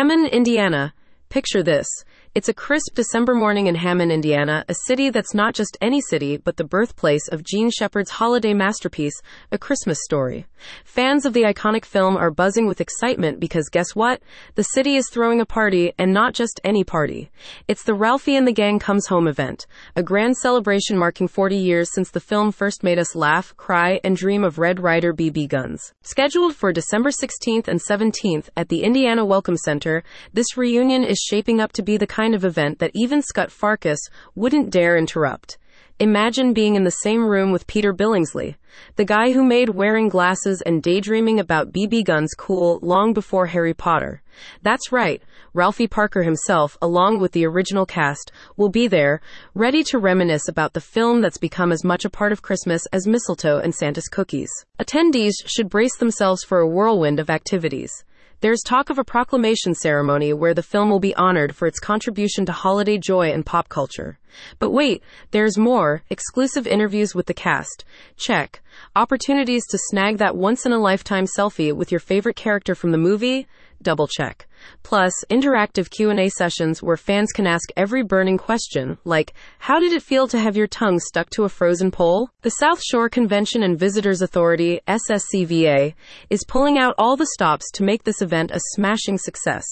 Hammond, Indiana. Picture this. It's a crisp December morning in Hammond, Indiana, a city that's not just any city, but the birthplace of Jean Shepherd's holiday masterpiece, A Christmas Story. Fans of the iconic film are buzzing with excitement because guess what? The city is throwing a party, and not just any party. It's the Ralphie and the Gang Comes Home event, a grand celebration marking 40 years since the film first made us laugh, cry, and dream of Red Ryder BB guns. Scheduled for December 16th and 17th at the Indiana Welcome Center, this reunion is shaping up to be the kind of event that even Scut Farkus wouldn't dare interrupt. Imagine being in the same room with Peter Billingsley, the guy who made wearing glasses and daydreaming about BB guns cool long before Harry Potter. That's right, Ralphie Parker himself, along with the original cast, will be there, ready to reminisce about the film that's become as much a part of Christmas as mistletoe and Santa's cookies. Attendees should brace themselves for a whirlwind of activities. There's talk of a proclamation ceremony where the film will be honored for its contribution to holiday joy and pop culture. But wait, there's more. Exclusive interviews with the cast. Check. Opportunities to snag that once in a lifetime selfie with your favorite character from the movie? Double check. Plus, interactive Q&A sessions where fans can ask every burning question, like, how did it feel to have your tongue stuck to a frozen pole? The South Shore Convention and Visitors Authority, SSCVA, is pulling out all the stops to make this event a smashing success.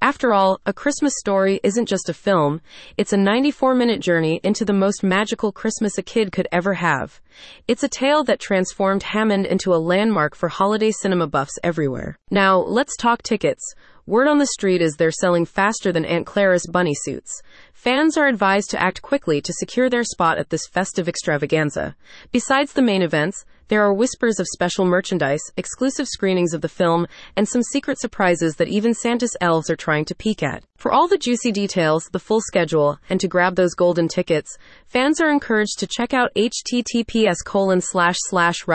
After all, A Christmas Story isn't just a film, it's a 94 minute journey into the most magical Christmas a kid could ever have. It's a tale that transformed Hammond into a landmark for holiday cinema buffs everywhere. Now, let's talk tickets. Word on the street is they're selling faster than Aunt Clara's bunny suits. Fans are advised to act quickly to secure their spot at this festive extravaganza. Besides the main events, there are whispers of special merchandise, exclusive screenings of the film, and some secret surprises that even Santa's elves are trying to peek at. For all the juicy details, the full schedule, and to grab those golden tickets, fans are encouraged to check out https colon slash slash.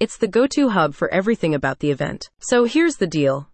It's the go-to hub for everything about the event. So here's the deal.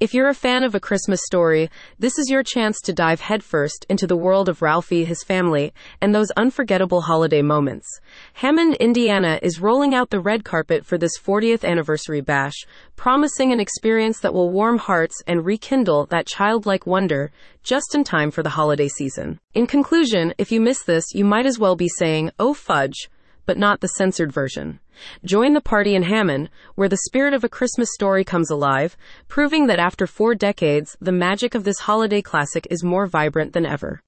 If you're a fan of A Christmas Story, this is your chance to dive headfirst into the world of Ralphie, his family, and those unforgettable holiday moments. Hammond, Indiana is rolling out the red carpet for this 40th anniversary bash, promising an experience that will warm hearts and rekindle that childlike wonder just in time for the holiday season. In conclusion, if you miss this, you might as well be saying, oh fudge, but not the censored version. Join the party in Hammond, where the spirit of a Christmas story comes alive, proving that after four decades, the magic of this holiday classic is more vibrant than ever.